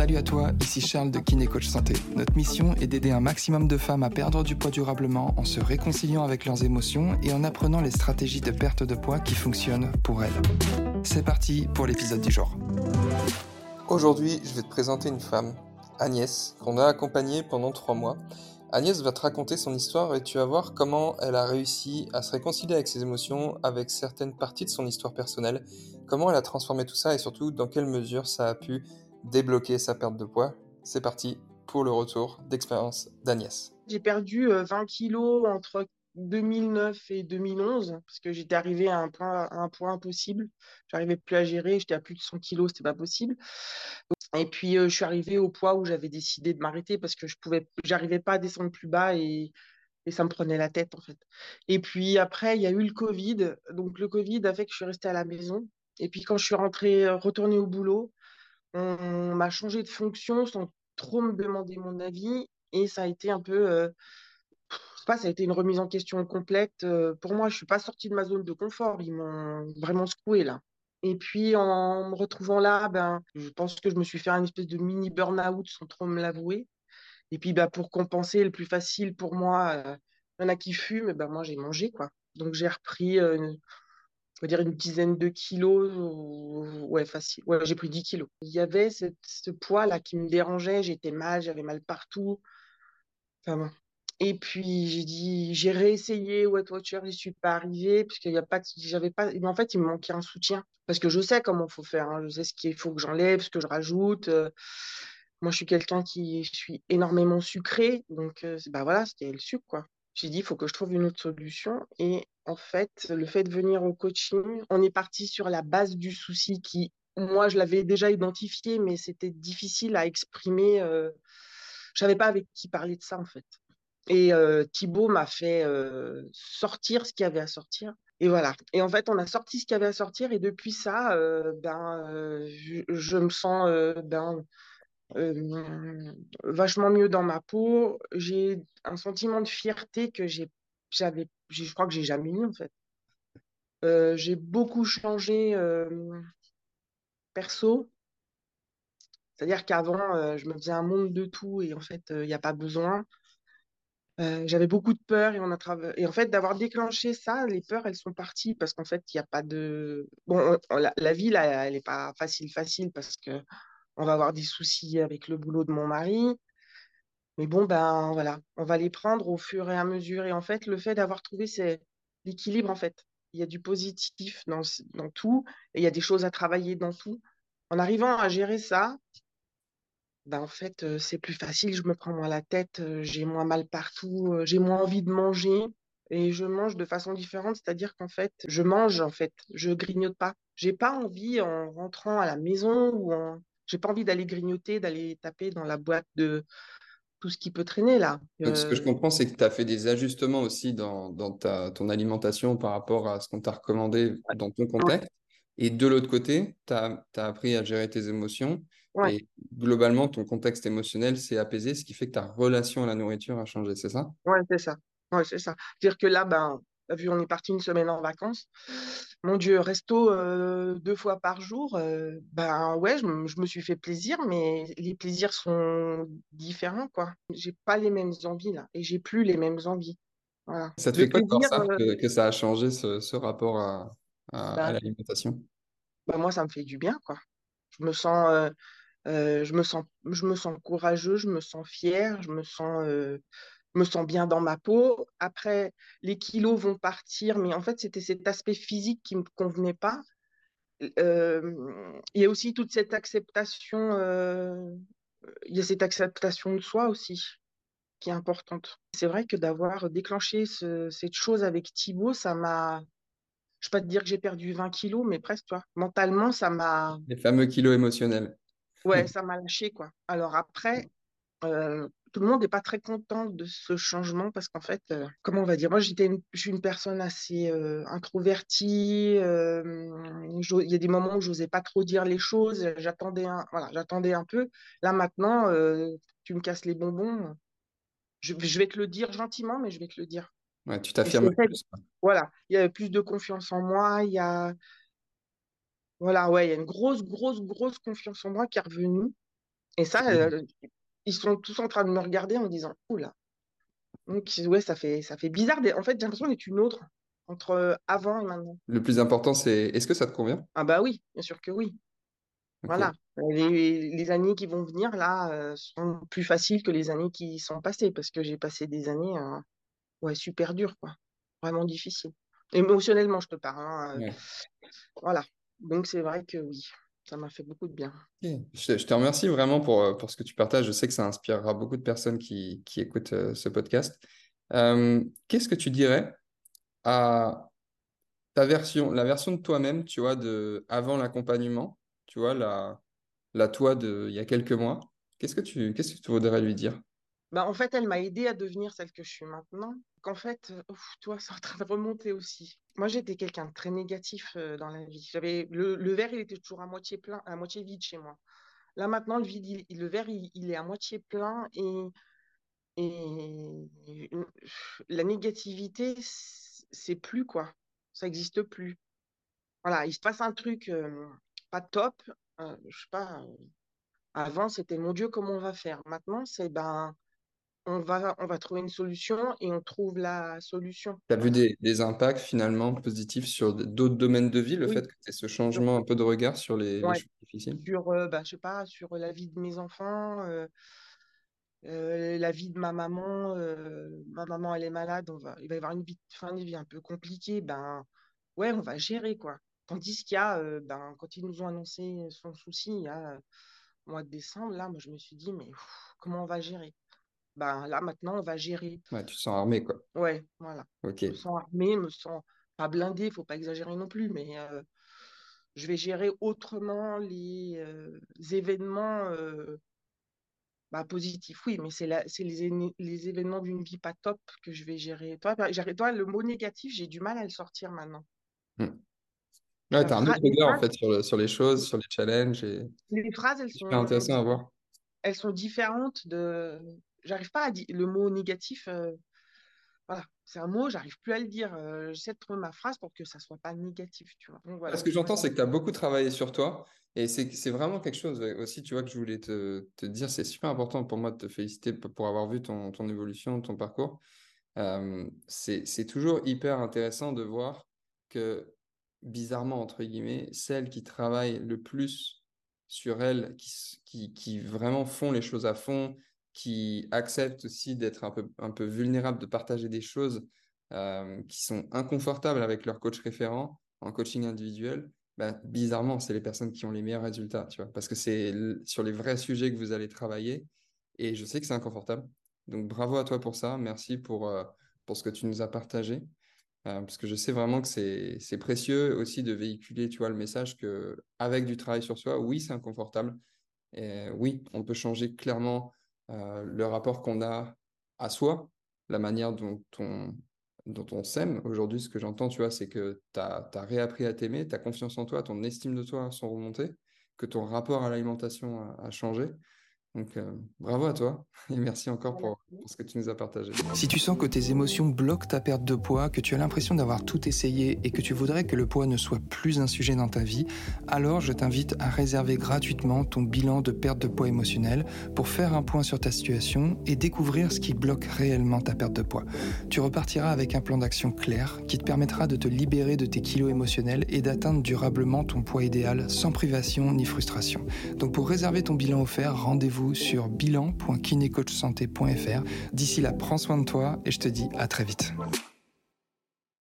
Salut à toi, ici Charles de Kiné Coach Santé. Notre mission est d'aider un maximum de femmes à perdre du poids durablement en se réconciliant avec leurs émotions et en apprenant les stratégies de perte de poids qui fonctionnent pour elles. C'est parti pour l'épisode du jour. Aujourd'hui, je vais te présenter une femme, Agnès, qu'on a accompagnée pendant trois mois. Agnès va te raconter son histoire et tu vas voir comment elle a réussi à se réconcilier avec ses émotions, avec certaines parties de son histoire personnelle, comment elle a transformé tout ça et surtout dans quelle mesure ça a pu débloquer sa perte de poids. C'est parti pour le retour d'expérience d'Agnès. J'ai perdu 20 euh, kilos entre 2009 et 2011 parce que j'étais arrivée à un point, un point impossible. J'arrivais plus à gérer, j'étais à plus de 100 kilos, c'était pas possible. Et puis euh, je suis arrivée au poids où j'avais décidé de m'arrêter parce que je pouvais, j'arrivais pas à descendre plus bas et, ça me prenait la tête en fait. Et puis après il y a eu le Covid, donc le Covid a fait que je suis restée à la maison. Et puis quand je suis rentrée, retournée au boulot, on m'a changé de fonction sans trop me demander mon avis et ça a été un peu, euh, sais pas, ça a été une remise en question complète. Euh, pour moi, je suis pas sortie de ma zone de confort. Ils m'ont vraiment secoué là. Et puis en me retrouvant là, ben, je pense que je me suis fait un espèce de mini burn-out sans trop me l'avouer. Et puis ben, pour compenser, le plus facile pour moi, euh, il y en a qui fument, ben, moi j'ai mangé quoi. Donc j'ai repris euh, va dire une dizaine de kilos. Ouais, facile. Ouais, j'ai pris 10 kilos. Il y avait ce poids-là qui me dérangeait. J'étais mal, j'avais mal partout. Enfin, Et puis, j'ai dit, j'ai réessayé Weight Watcher, je suis pas arrivée, puisqu'il y a pas, j'avais pas, en fait, il me manquait un soutien. Parce que je sais comment faut faire, hein. je sais ce qu'il faut que j'enlève, ce que je rajoute. Moi, je suis quelqu'un qui, suis énormément sucré, donc, bah voilà, c'était le sucre, quoi. J'ai dit, il faut que je trouve une autre solution. Et en fait, le fait de venir au coaching, on est parti sur la base du souci qui, moi, je l'avais déjà identifié, mais c'était difficile à exprimer. Euh, je savais pas avec qui parler de ça, en fait. Et euh, Thibaut m'a fait euh, sortir ce qu'il y avait à sortir. Et voilà. Et en fait, on a sorti ce qu'il y avait à sortir. Et depuis ça, euh, ben, je, je, me sens ben, euh, vachement mieux dans ma peau. J'ai un sentiment de fierté que j'ai, j'avais, je crois que j'ai jamais eu en fait. Euh, j'ai beaucoup changé euh, perso. C'est-à-dire qu'avant, je me faisais un monde de tout et en fait, il n'y a pas besoin. J'avais beaucoup de peur et on a et en fait d'avoir déclenché ça, les peurs elles sont parties parce qu'en fait il n'y a pas de bon la, la vie là elle n'est pas facile facile parce que on va avoir des soucis avec le boulot de mon mari. Mais bon, ben voilà, on va les prendre au fur et à mesure. Et en fait, le fait d'avoir trouvé c'est l'équilibre, en fait, il y a du positif dans, dans tout et il y a des choses à travailler dans tout. En arrivant à gérer ça, ben en fait, euh, c'est plus facile. Je me prends moins la tête, euh, j'ai moins mal partout, euh, j'ai moins envie de manger et je mange de façon différente. C'est-à-dire qu'en fait, je mange, en fait, je grignote pas. J'ai pas envie en rentrant à la maison ou en j'ai pas envie d'aller grignoter, d'aller taper dans la boîte de tout ce qui peut traîner là. Donc, ce que je comprends, c'est que tu as fait des ajustements aussi dans, ta, ton alimentation par rapport à ce qu'on t'a recommandé dans ton contexte. Et de l'autre côté, tu as, appris à gérer tes émotions. Et globalement, ton contexte émotionnel s'est apaisé, ce qui fait que ta relation à la nourriture a changé, c'est ça? Oui, c'est ça. Ouais, c'est ça. C'est-à-dire que là, ben, vu on est parti une semaine en vacances, mon Dieu, resto euh, deux fois par jour, euh, ben ouais, je, me suis fait plaisir, mais les plaisirs sont différents, quoi. J'ai pas les mêmes envies là, et j'ai plus les mêmes envies. Voilà. Ça te fait quoi de ça, euh, que, ça a changé ce, rapport à, ben l'alimentation? ben Moi, ça me fait du bien, quoi. Je me sens, je me sens, je me sens courageux, je me sens fier, je me sens me sens bien dans ma peau. Après, les kilos vont partir, mais en fait, c'était cet aspect physique qui ne me convenait pas. Euh, il y a aussi toute cette acceptation, euh, il y a cette acceptation de soi aussi qui est importante. C'est vrai que d'avoir déclenché cette chose avec Thibaut, ça m'a, je ne vais pas te dire que j'ai perdu 20 kilos, mais presque, toi. Mentalement, ça m'a. Les fameux kilos émotionnels. Ouais, ça m'a lâché, quoi. Alors après, euh, tout le monde n'est pas très content de ce changement parce qu'en fait, euh, comment on va dire, moi j'étais je suis une personne assez euh, introvertie. il y a des moments où je n'osais pas trop dire les choses. J'attendais un, voilà, j'attendais un peu. Là maintenant, tu me casses les bonbons. Je, vais te le dire gentiment, mais je vais te le dire. Ouais, tu t'affirmes plus. Voilà, il y a plus de confiance en moi. Il y a Voilà, ouais, il y a une grosse, grosse, grosse confiance en moi qui est revenue. Et ça, euh, ils sont tous en train de me regarder en disant, oula. Donc, ouais, ça fait, ça fait bizarre. En fait, j'ai l'impression d'être une autre entre avant et maintenant. Le plus important, c'est est-ce que ça te convient? Ah bah oui, bien sûr que oui. Voilà. Les, années qui vont venir, là, euh, seront plus faciles que les années qui sont passées, parce que j'ai passé des années euh, ouais, super dures, quoi. Vraiment difficiles. Émotionnellement, je te parle. Hein, voilà. Donc, c'est vrai que oui, ça m'a fait beaucoup de bien. Je, te remercie vraiment pour, euh, pour ce que tu partages. Je sais que ça inspirera beaucoup de personnes qui, qui écoutent euh, ce podcast. Euh, qu'est-ce que tu dirais à ta version, la version de toi-même, tu vois, de avant l'accompagnement, tu vois, la, la toi de il y a quelques mois? Qu'est-ce que tu, qu'est-ce que tu voudrais lui dire? Bah, en fait, elle m'a aidé à devenir celle que je suis maintenant. Qu'en fait, toi, c'est en train de remonter aussi. Moi, j'étais quelqu'un de très négatif dans la vie. J'avais le, verre, il était toujours à moitié plein, à moitié vide chez moi. Là, maintenant, le vide, le verre, il, est à moitié plein et, la négativité, c'est plus quoi. Ça n'existe plus. Voilà, il se passe un truc pas top. Je sais pas. avant, c'était mon Dieu, comment on va faire? Maintenant, c'est ben on va, on va trouver une solution et on trouve la solution. Tu as vu des, impacts finalement positifs sur d'autres domaines de vie, le fait que tu aies ce changement un peu de regard sur les, choses difficiles? Sur, euh, bah, je sais pas, sur la vie de mes enfants, euh, euh, la vie de ma maman. ma maman, elle est malade, on va, il va y avoir une vie, fin de vie un peu compliquée. Ben, ouais, on va gérer quoi. Tandis qu'il y a, ben, quand ils nous ont annoncé son souci, il y a mois de décembre, là, moi, je me suis dit, mais comment on va gérer? Ben là maintenant on va gérer. Ouais, tu te sens armé quoi. Ouais, voilà. Ok. Je me sens armé, me sens pas blindé, il faut pas exagérer non plus, mais euh, je vais gérer autrement les, euh, événements euh, bah, positifs. Oui, mais c'est les, les événements d'une vie pas top que je vais gérer. Toi, toi le mot négatif, j'ai du mal à le sortir maintenant. Hmm. Ouais, tu as un autre regard en fait sur, sur, les choses, sur les challenges. Et... Les phrases, elles sont. intéressant à voir. Elles sont différentes de, j'arrive pas à dire le mot négatif. Euh, voilà, c'est un mot, j'arrive plus à le dire. Euh, j'essaie de trouver ma phrase pour que ça soit pas négatif, tu vois. voilà. Ce que j'entends, c'est que tu as beaucoup travaillé sur toi. Et c'est vraiment quelque chose aussi, tu vois, que je voulais te, te dire. C'est super important pour moi de te féliciter pour avoir vu ton, ton évolution, ton parcours. Euh, c'est toujours hyper intéressant de voir que, bizarrement, entre guillemets, celles qui travaillent le plus sur elles, qui, qui, qui vraiment font les choses à fond, qui acceptent aussi d'être un peu, un peu vulnérables, de partager des choses euh, qui sont inconfortables avec leur coach référent en coaching individuel, bah, bizarrement, c'est les personnes qui ont les meilleurs résultats, tu vois, parce que c'est sur les vrais sujets que vous allez travailler. Et je sais que c'est inconfortable. Donc bravo à toi pour ça. Merci pour, euh, pour ce que tu nous as partagé. Euh, parce que je sais vraiment que c'est précieux aussi de véhiculer, tu vois, le message que avec du travail sur soi, oui, c'est inconfortable. Et oui, on peut changer clairement euh, le rapport qu'on a à soi, la manière dont on, dont on s'aime. Aujourd'hui, ce que j'entends, tu vois, c'est que tu as, réappris à t'aimer, ta confiance en toi, ton estime de toi sont remontées, que ton rapport à l'alimentation a, changé. Donc, euh, bravo à toi et merci encore pour, ce que tu nous as partagé. Si tu sens que tes émotions bloquent ta perte de poids, que tu as l'impression d'avoir tout essayé et que tu voudrais que le poids ne soit plus un sujet dans ta vie, alors je t'invite à réserver gratuitement ton bilan de perte de poids émotionnel pour faire un point sur ta situation et découvrir ce qui bloque réellement ta perte de poids. Tu repartiras avec un plan d'action clair qui te permettra de te libérer de tes kilos émotionnels et d'atteindre durablement ton poids idéal sans privation ni frustration. Donc pour réserver ton bilan offert, rendez-vous sur bilan.kinecoachsanté.fr. D'ici là, prends soin de toi et je te dis à très vite.